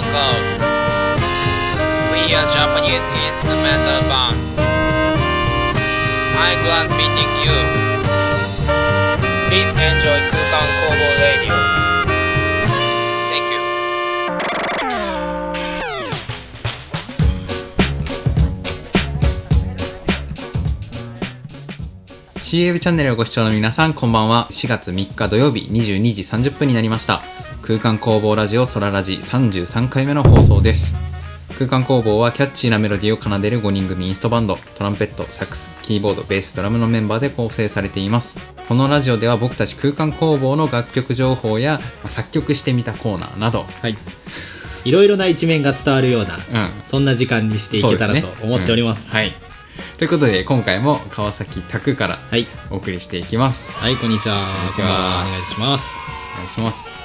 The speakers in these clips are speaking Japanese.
Uncle. We are Japanese instrumental band. I'm glad meeting you. Please enjoy Kukan Kobo Radio. Thank you. ー CAV チャンネルをご視聴の皆さんこんばんは4月3日土曜日22時30分になりました空間工房ラジオソララジ33回目の放送です空間工房はキャッチーなメロディーを奏でる5人組インストバンドトランペットサックスキーボードベースドラムのメンバーで構成されていますこのラジオでは僕たち空間工房の楽曲情報や、まあ作曲してみたコーナーなどはい。いろいろな一面が伝わるような、うんそんな時間にしていけたらね思っております。うんはいということで今回も川崎拓からはい。お送りしていきますはい、こんにちは。こんにちはお願いします。お願いします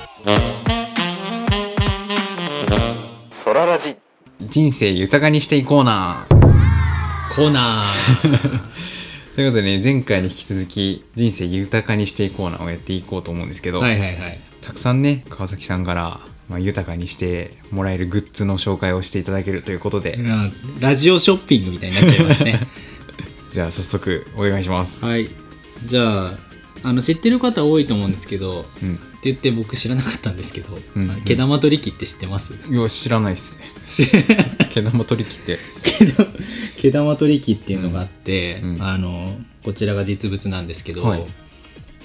ソララジ。人生豊かにしていこうなコーナー。ということでね前回に引き続き人生豊かにしていこうなをやっていこうと思うんですけど、はいはいはい。たくさんね川崎さんから、まあ、豊かにしてもらえるグッズの紹介をしていただけるということで、うんラジオショッピングみたいになっちゃいますね。じゃあ早速お願いします、はい。じゃあ、あの、知ってる方多いと思うんですけど、うんって言って僕知らなかったんですけど、うんあの毛玉取り機って知ってます？いや知らないっすね。知毛玉取り機って。毛 玉毛玉取り機っていうのがあって、うん。うんあのこちらが実物なんですけど、はい。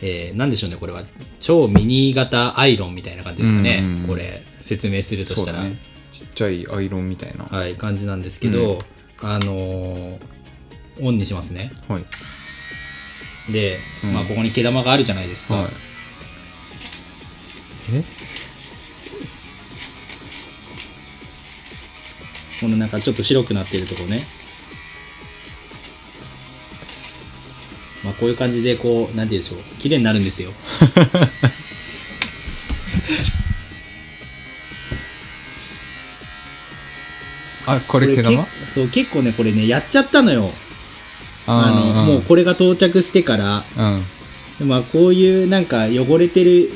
えーなんでしょうねこれは。超ミニ型アイロンみたいな感じですかね、うんうんうん。これ説明するとしたら、ね。ちっちゃいアイロンみたいな。ははい感じなんですけど、あのーオンにしますね。い。で、まあ、ここに毛玉があるじゃないですか、はい。えこのなんかちょっと白くなってるとこね。まあこういう感じでこうなんて言うんでしょう。綺麗になるんですよ。あこれ毛こ玉けそう結構ねこれねやっちゃったのよ。あのーもうこれが到着してから。うんまあこういうなんか汚れてる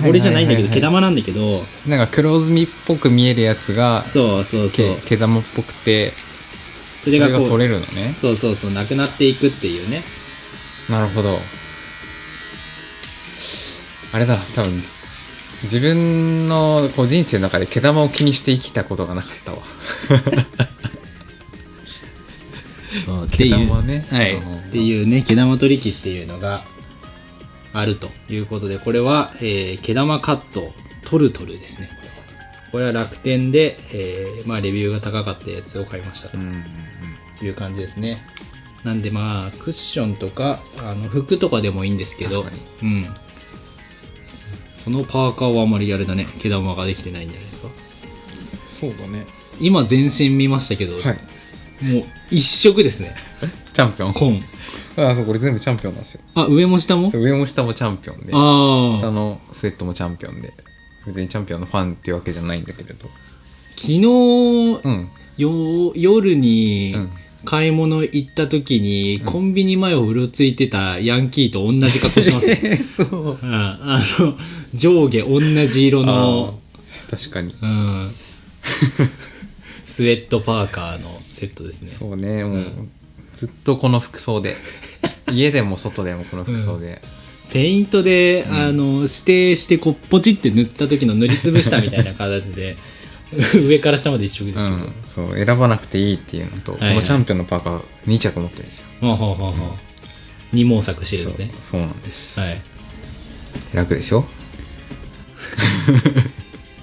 汚れじゃないんだけど毛玉なんだけどなんか黒ずみっぽく見えるやつがそうそうそう。毛毛玉っぽくてそれがこう取れるのね。そうそうそうなくなっていくっていうね。なるほど。あれだ多分自分のこう人生の中で毛玉を気にして生きたことがなかったわ。毛玉ね。はい、うんっていうね毛玉取り機っていうのがあるということでこれは、えー毛玉カットトルトルですね。これは楽天で、えーまあ、レビューが高かったやつを買いましたという感じですね。なんでまあクッションとかあの服とかでもいいんですけどうん。そそのパーカーはあまりあれだね。毛玉ができてないんじゃないですか。そうだね。今全身見ましたけど、はいもう一色ですね。チャンピオン？紺。あそうこれ全部チャンピオンなんですよ。あ上も下も？そう上も下もチャンピオンでああ下のスウェットもチャンピオンで別にチャンピオンのファンっていうわけじゃないんだけれど。昨日、うん。よ夜にうん。買い物行った時に、コンビニ前をうろついてたヤンキーと同じ格好しますね、そう。うん、あの上下同じ色の、確かに。うん、スウェットパーカーのセットですね。そうねもう、ずっとこの服装で。家でも外でもこの服装で、ペイントで、あの指定してこうポチって塗った時の塗りつぶしたみたいな形で 上から下まで一色ですけど、うん、そう選ばなくていいっていうのと、はい。はいこのチャンピオンのパーカー2着持ってるんですよ。ほうほうほうほう二毛作してるんですね。そうなんです、はい。楽ですよ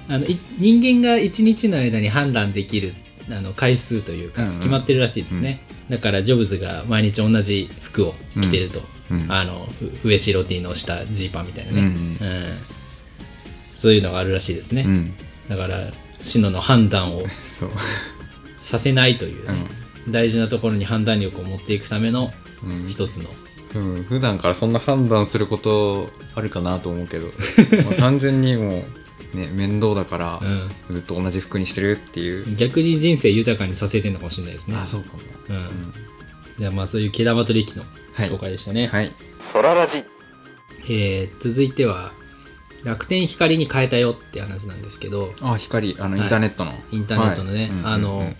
あのい人間が1日の間に判断できるあの回数というかうんうん。決まってるらしいですね、だからジョブズが毎日同じ服を着てると、うん。うん。あのう上白 T の下ジーパンみたいなね、うんうんそういうのがあるらしいですね、うん。だからシノの判断を させないというね、大事なところに判断力を持っていくためのうん。一つの、うん、普段からそんな判断することあるかなと思うけど。単純にもうね面倒だから、うずっと同じ服にしてるっていう、逆に人生豊かにさせてるのかもしれないですね。あそうかも。うん。じゃあまあそういう毛玉取引のはい。紹介でしたね、はい。ソララジ。えー続いては、楽天光に変えたよって話なんですけど。あ光あのはい。インターネットの、インターネットのね、はい。うん。あの、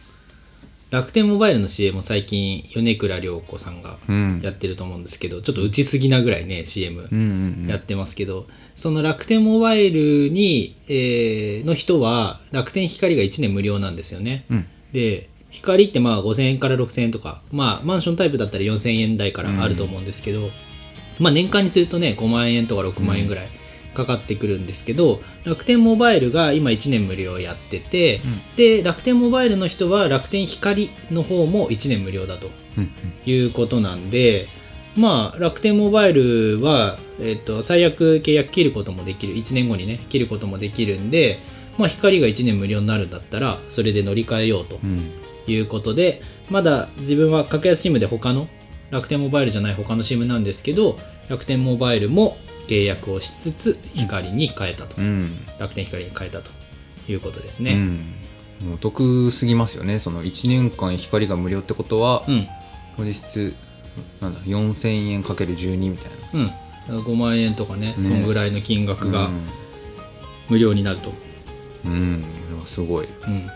楽天モバイルの CM も最近米倉涼子さんがうん。やってると思うんですけど、ちょっと打ちすぎなぐらいね CM うんうんうん。やってますけど、その楽天モバイルに、えーの人は楽天光が1年無料なんですよね、うん。で光ってまあ5000円から6000円とかまあマンションタイプだったら4000円台からあると思うんですけど、まあ年間にするとね5万円とか6万円ぐらいかかってくるんですけど、楽天モバイルが今1年無料やってて、で楽天モバイルの人は楽天光の方も1年無料だとうんいうことなんで、まあ、楽天モバイルは、えっと、最悪契約切ることもできる、1年後にね、切ることもできるんで、まあ、光が1年無料になるんだったら、それで乗り換えようとうん。いうことで、まだ自分は格安 SIM で他の、楽天モバイルじゃない他の SIM なんですけど、楽天モバイルも契約をしつつ、光に変えたと。うん楽天光に変えたということですうね。うお得すぎますよねその1年間光が無料ってことは、うん。実質なんだ4000円かける12みたいなうん。だから5万円とかね、ねそんぐらいの金額が無料になると。うん、うん、すごいうん、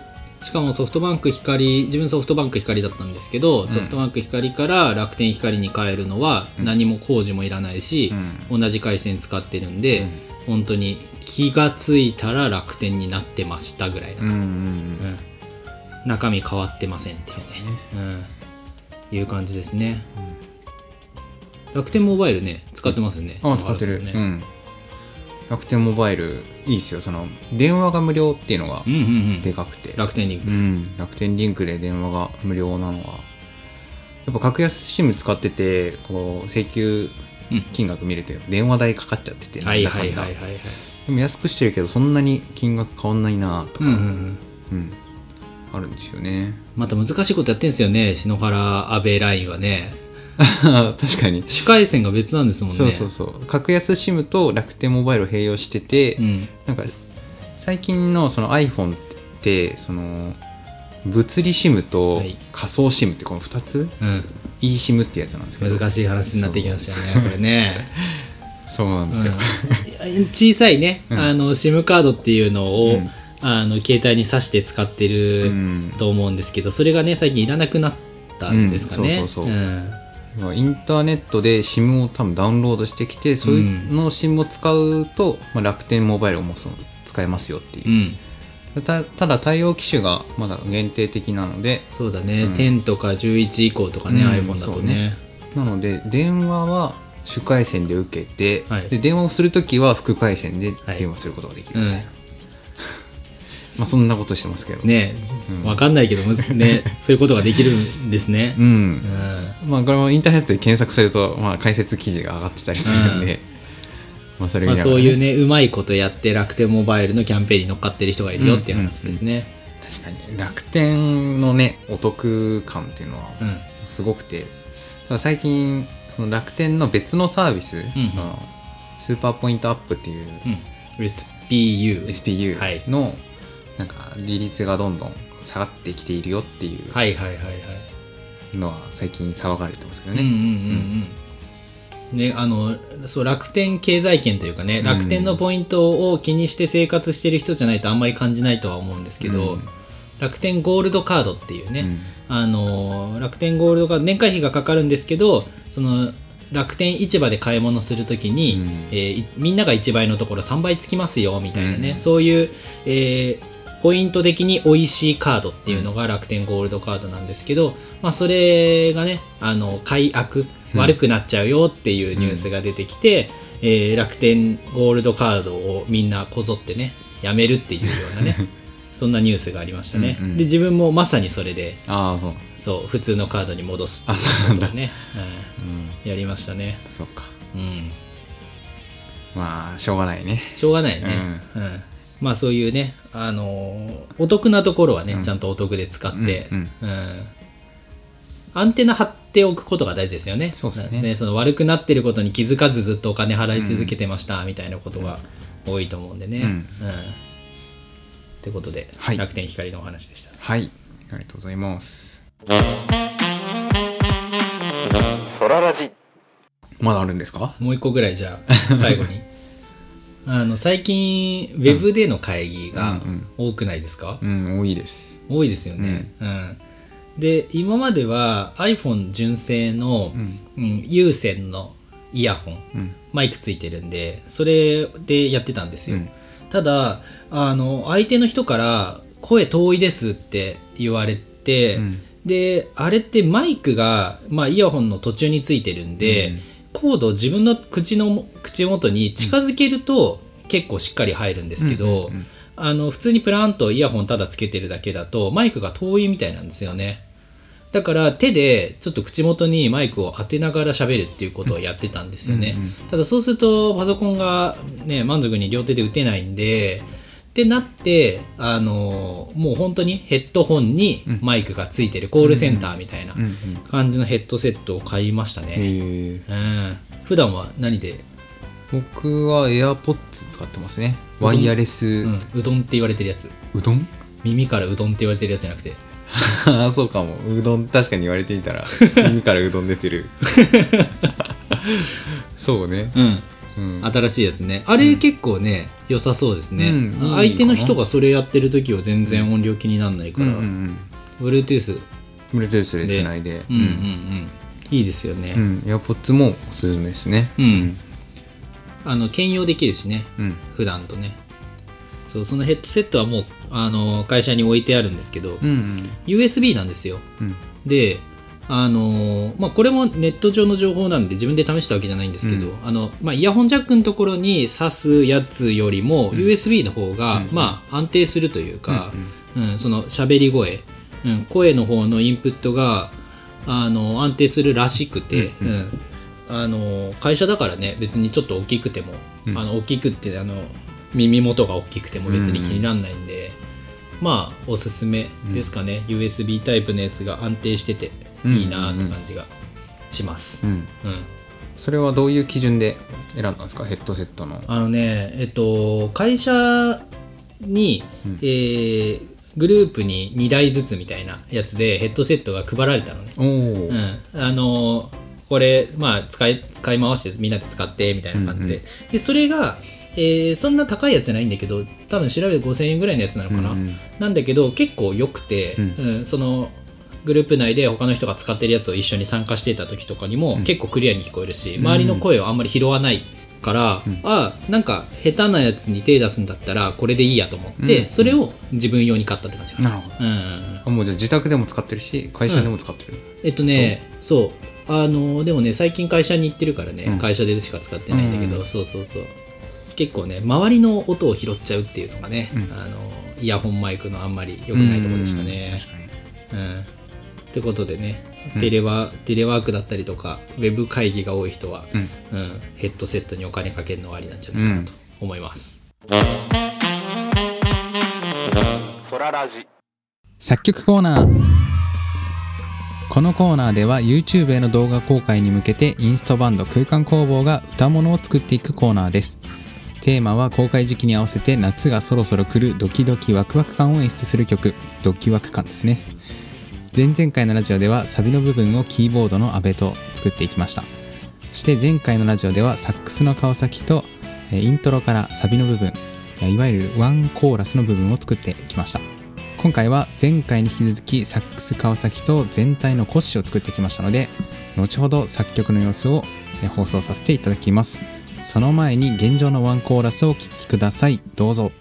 しかもソフトバンク光自分ソフトバンク光だったんですけど、ソフトバンク光から楽天光に変えるのは何も工事もいらないし、同じ回線使ってるんで、本当に気がついたら楽天になってましたぐらいな、うんうんうん。中身変わってませんっていうね。うん、いう感じですね、楽天モバイルね使ってますよねあ使ってる、ね。うん楽天モバイルいいですよ。その電話が無料っていうのがうんうんうん。でかくて、楽天リンク、うん、楽天リンクで電話が無料なのはやっぱ格安 SIM 使っててこう請求金額見るとやっぱ電話代かかっちゃってて、はいなん。だかんだはいはいはい。はいでも安くしてるけどそんなに金額変わんないなとか、うんうんうん。うん。あるんですよね。また難しいことやってんですよね。篠原阿部ラインはね 確かに。主回線が別なんですもんね。そうそうそう。格安 SIM と楽天モバイルを併用してて、うん。なんか最近のその iPhone ってその物理 SIM とはい。仮想 SIM ってこの2つ？うん、eSIM ってやつなんですけど。難しい話になってきましたよねこれね、そうなんですよ、うん、小さいね、うん。あの SIM カードっていうのを、うん。あの携帯に挿して使ってるうん。と思うんですけど、それがね最近いらなくなったんですかね、うん。そうそうそう。うんインターネットで SIM を多分ダウンロードしてきてそういうの SIM を使うと、まあ、楽天モバイルもその使えますよっていう。う、ん。たただ対応機種がまだ限定的なのでそうだね、うん10とか11以降とかね、うん iPhone だとね。ね。なので電話は主回線で受けて、はい。で電話をするときは副回線で電話することができるみたいな、まあそんなことしてますけどうん、ねうん。わかんないけどね そういうことができるんですね。うん、うん。まあこれもインターネットで検索すると、まあ、解説記事が上がってたりするんで、まあそれまあ、そういうねうまいことやって楽天モバイルのキャンペーンに乗っかってる人がいるよっていう話ですね。確かに。楽天のねお得感っていうのはうん。すごくて。ただ最近その楽天の別のサービス、んそのスーパーポイントアップっていううん。SPU SPU はい。のなんか利率がどんどん下がってきているよっていうはいはいはいはい。のは最近騒がれてますけどね、うんうんうんうん。ねあのそう楽天経済圏というかねん。楽天のポイントを気にして生活してる人じゃないとあんまり感じないとは思うんですけど、うん。楽天ゴールドカードっていうね、うん。あの楽天ゴールドカード年会費がかかるんですけどその楽天市場で買い物するときに、うん。えーいみんなが1倍のところ3倍つきますよみたいなね、うん。そういう、えーポイント的に美味しいカードっていうのが楽天ゴールドカードなんですけど、まあ、それがねあの解約悪くなっちゃうよっていうニュースが出てきて、えー楽天ゴールドカードをみんなこぞってねやめるっていうようなね そんなニュースがありましたね、うんうん。で自分もまさにそれでああそう。そう普通のカードに戻すっていうことをね、うん。うん。やりましたね。そっか。うん。まあしょうがないね。しょうがないね、うんまあそういうね、あのーお得なところはね、ちゃんとお得で使って、うんアンテナ張っておくことが大事ですよね。そうですね。その悪くなってることに気づかずずっとお金払い続けてました、みたいなことが多いと思うんでね。うん。ってことで、はい。楽天光のお話でした。はい。ありがとうございます。ソララジ。まだあるんですか？もう一個ぐらいじゃあ、最後に。あの最近ウェブでの会議がうん多くないですか、うん多いです。多いですよね、うん。で今までは iPhone 純正の、うん有線のイヤホン、うん。マイクついてるんでそれでやってたんですよ、うん。ただあの相手の人から「声遠いです」って言われて、うん。であれってマイクが、まあ、イヤホンの途中についてるんで、うんコードを自分の口の口元に近づけると、結構しっかり入るんですけど、あの普通にプランとイヤホンただつけてるだけだとマイクが遠いみたいなんですよね。だから手でちょっと口元にマイクを当てながら喋るっていうことをやってたんですよね、ただそうするとパソコンがね満足に両手で打てないんでってなってあのもう本当にヘッドホンにマイクがついてるコールセンターみたいな感じのヘッドセットを買いましたね、うん、普段は何で、僕は AirPods 使ってますね。ワイヤレス。うん、うどんって言われてるやつ。うどん？耳からうどんって言われてるやつじゃなくて。あ そうかも。うどん確かに言われてみたら 耳からうどん出てる。そうね。うんうん新しいやつね。あれ結構ね、良さそうですね、相手の人がそれやってる時は全然音量気にならないから、うんうん Bluetooth うん。Bluetooth でつないで。うん。うんうんいいですよね、うん。AirPods もおすすめですね。うん。あの兼用できるしね。うん。普段とね。そうそのヘッドセットはもうあの会社に置いてあるんですけど、うんうん。USB なんですよ。うん。であのーまあ、これもネット上の情報なんで自分で試したわけじゃないんですけど、うあのまあ、イヤホンジャックのところに挿すやつよりも USB の方が、うん。まあ、安定するというか、うんその喋り声、うん、声の方のインプットがあの安定するらしくて、うんうん。あの会社だからね別にちょっと大きくても、うん。あの大きくってあの耳元が大きくても別に気にならないんで、まあおすすめですかね、USB タイプのやつが安定してていいなって感じがします、うん。うん。それはどういう基準で選んだんですか？ヘッドセットの。あのねえっと会社に、うん。えーグループに2台ずつみたいなやつでヘッドセットが配られたのね。うん、あのこれ、まあ、使い使い回してみんなで使ってみたいな感じで,、うんでそれが、えーそんな高いやつじゃないんだけど多分調べて5000円ぐらいのやつなのかな、うんうん。なんだけど結構良くて、ううん。そのグループ内で他の人が使ってるやつを一緒に参加していた時とかにも結構クリアに聞こえるし、周りの声をあんまり拾わないから、あなんか下手なやつに手出すんだったらこれでいいやと思って、うん。それを自分用に買ったって感じかな。なるほど。うん。あもうじゃあ自宅でも使ってるし会社でも使ってる？えっとね、そう。あの、でもね、最近会社に行ってるからね、うん。会社でしか使ってないんだけど、うんそうそうそう。結構ね、周りの音を拾っちゃうっていうのがね、うん。あの、イヤホンマイクのあんまり良くないところでしたね。うん。確かに。うん。ってことでね、テレワ、テレワークだったりとか、ウェブ会議が多い人は、うん。うん、ヘッドセットにお金かけるのはありなんじゃないかなと思います。作曲コーナー。このコーナーでは YouTube への動画公開に向けてインストバンド空間工房が歌物を作っていくコーナーです。テーマは公開時期に合わせて夏がそろそろ来るドキドキワクワク感を演出する曲ドキワク感ですね前々回のラジオではサビの部分をキーボードの阿部と作っていきました。そして前回のラジオではサックスの川崎とイントロからサビの部分いわゆるワンコーラスの部分を作っていきました。今回は前回に引き続きサックス川崎と全体の骨子を作ってきましたので後ほど作曲の様子を放送させていただきます。その前に現状のワンコーラスをお聴きください。どうぞ。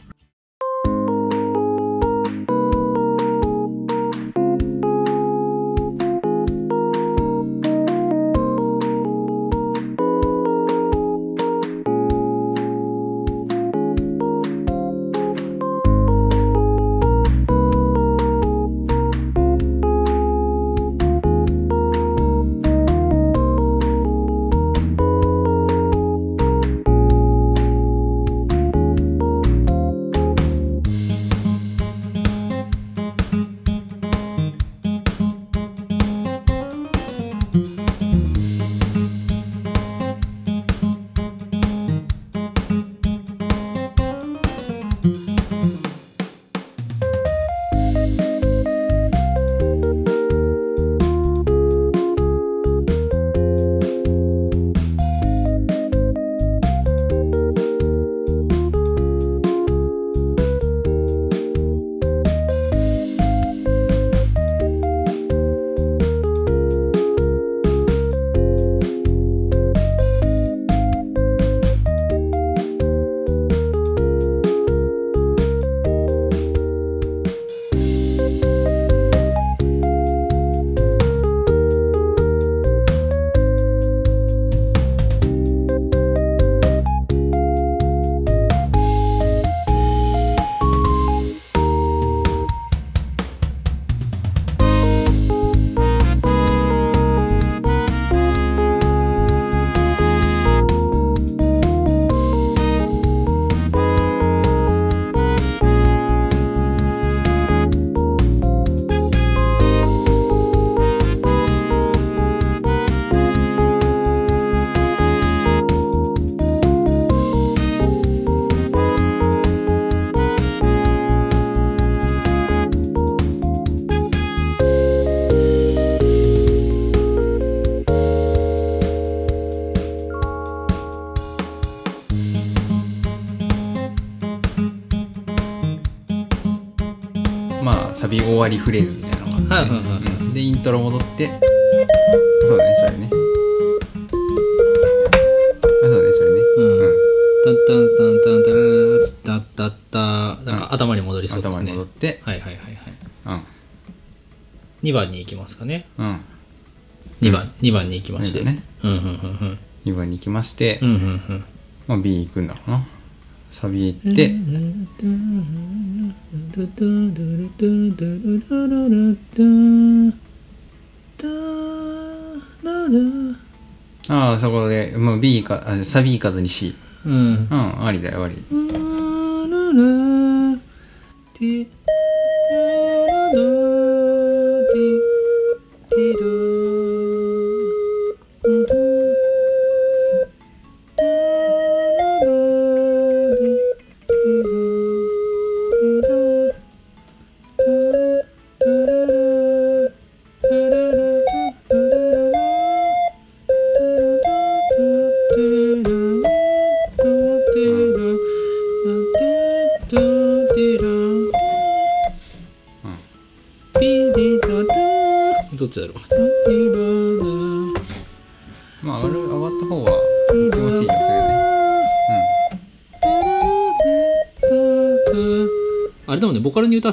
ビ終わりフレーズみたいなのがあって、ん。でイントロ戻ってそうだねそれね。あそうだねそれね。うん。タンタンタンタンタララスタッタッタなんか頭に戻りそうです頭にね戻ってはいはいはいはいうん2番に行きますかねうん2番、二番に行きまして二番ねうんうんうん2番に行きまして、うんうんうんうんまあ、B 行くんだろうなサビ行って、ああそこでもう B かあサビ行かずに C うん。うんありだよあり。どっ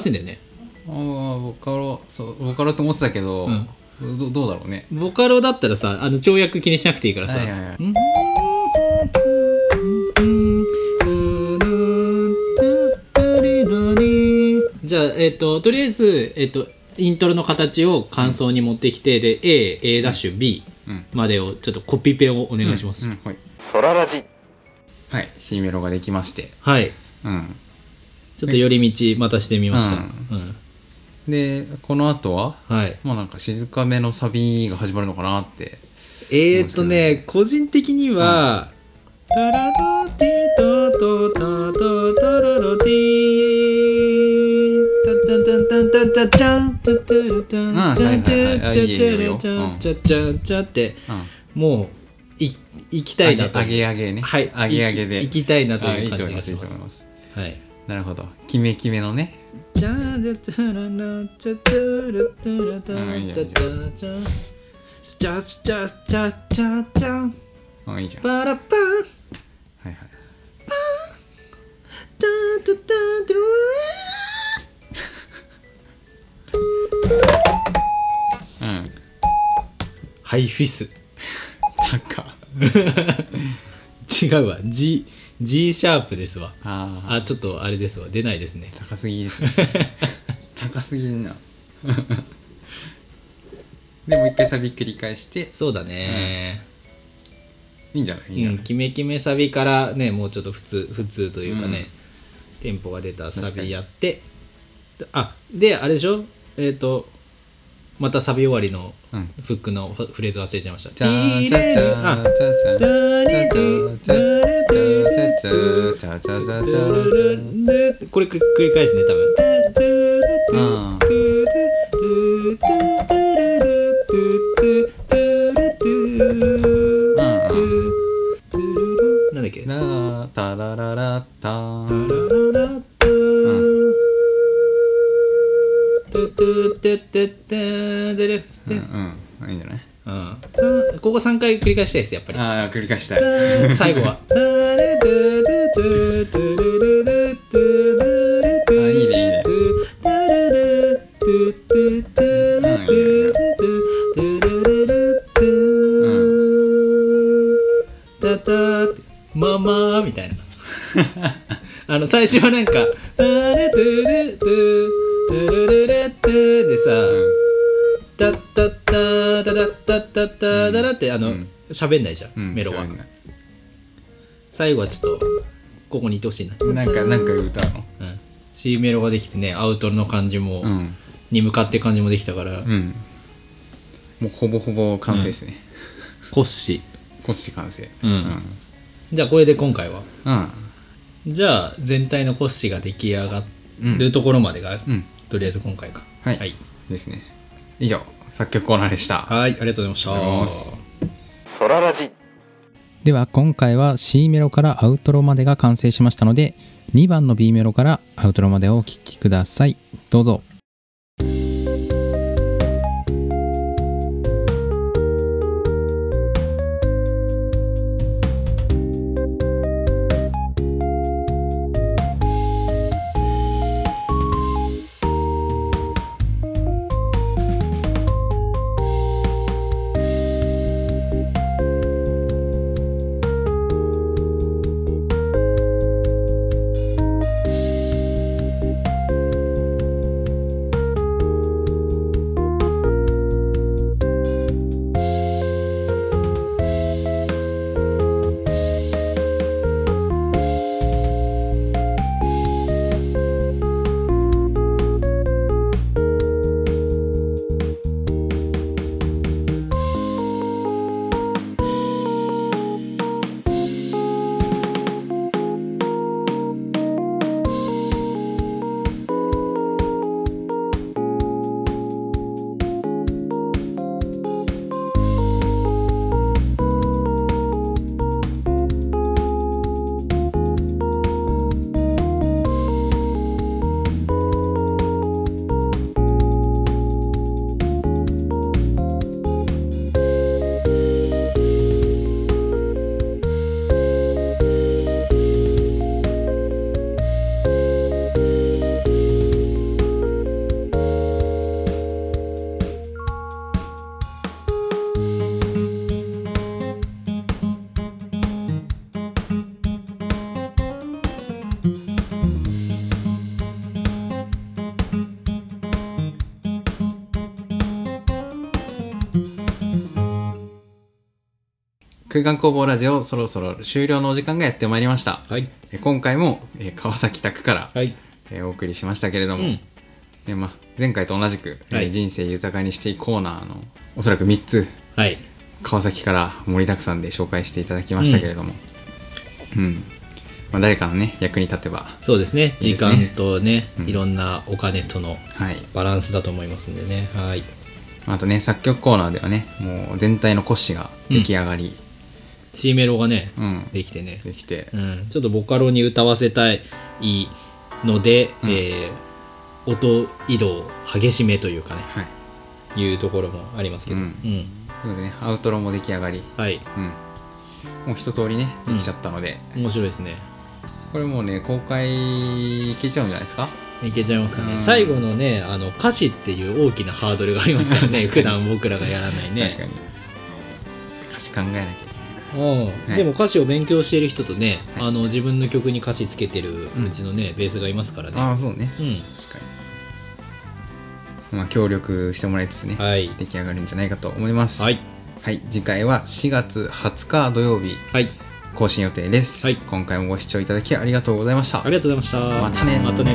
ボカロに歌わせんだよね。ああボカロそうボカロと思ってたけど、どどうだろうね。ボカロだったらさあの跳躍気にしなくていいからさ、はいはいはい。じゃあ、えっ、と、とりあえず、えっ、と、イントロの形を感想に持ってきて、で、A、A ダッシュ、B うん。までをちょっとコピペをお願いします。うん。はい、ソララジはい、C メロができましてはい。うんちょっと寄り道またしてみました。でこの後は、はい、まあなんか静かめのサビが始まるのかなって。えー、っとね個人的には「タラロテトトタトタラロテタタタタタタチャンタタタチャンチャチャチャチャチャチャチャ」ってもうい行きたいなとタタタタタはいあげあげで行きたいなとタタタタタしタタタいなるほど。キメキメのね。チャンチャララチャチャラタラタうんいいよチャチャチャスチャスチャスチャチャチャンうんいいじゃんパラパンはいはいタタタタうんハイフィス高違うわ G, G シャープですわ。あああちょっとあれですわ。出ないですね。高すぎですね。高すぎんな。でもう一回サビ繰り返して。そうだね。いいんじゃない？いいうん、キメキメサビからねもうちょっと普通普通というかね、テンポが出たサビやって。であであれでしょ？えっ、とまたサビ終わりのフックのフレーズ忘れちゃいました。これ繰り返すね、多分。なんだっけ3回繰り返したいですやっぱり。ああ繰り返したい。最後は。あいいねいいね。ママみたいなあの最初はなんか「あのうん。喋んないじゃんうんメロは。最後はちょっとここにいてほしいな。なんかなんか歌うの？うん。C メロができてねアウトロの感じも、うん。に向かって感じもできたから、うん。もうほぼほぼ完成ですね。コッシコッシ完成。ー、うん。じゃあこれで今回は？うん。じゃあ全体のコッシーが出来上がうんるところまでが、うん。とりあえず今回か。はい、はい、ですね。以上作曲コーナーでした。はいありがとうございましたソララジ。では今回は C メロからアウトロまでが完成しましたので2番の B メロからアウトロまでをお聴きください。どうぞ。空間工房ラジオそろそろ終了のお時間がやってまいりました。はい。え今回も、えー川崎宅から、はい。えーお送りしましたけれども、うんねまあ、前回と同じく、えーはい人生豊かにしていくコーナーのおそらく3つはい。川崎から盛りだくさんで紹介していただきましたけれども、うんまあ、誰かのね役に立てばそうですね。時間とね、うんいろんなお金とのはいバランスだと思いますんでね。はい。あとね作曲コーナーではねもう全体の骨子が出来上がり、C メロがね、うん。できてね。できて、うん。ちょっとボカロに歌わせたいので、うん。えー音移動激しめというかね、はい。いうところもありますけど。ううん。ん。ということでね。アウトロも出来上がり、はい。うん、もう一通りねできちゃったので、面白いですね。これもうね公開いけちゃうんじゃないですか？いけちゃいますかね、うん。最後のねあの歌詞っていう大きなハードルがありますからね。普段僕らがやらないね。確かに。歌詞考えなきゃはい。でも歌詞を勉強している人とね、はい。あの自分の曲に歌詞つけてるうちのね、ベースがいますからけないあねあそうね。うん。確かに。まあ協力してもらいつつね、はい。出来上がるんじゃないかと思います。はい。はい、次回は4月20日土曜日はい。更新予定です、はい。今回もご視聴いただきありがとうございました。ありがとうございました。またね。またね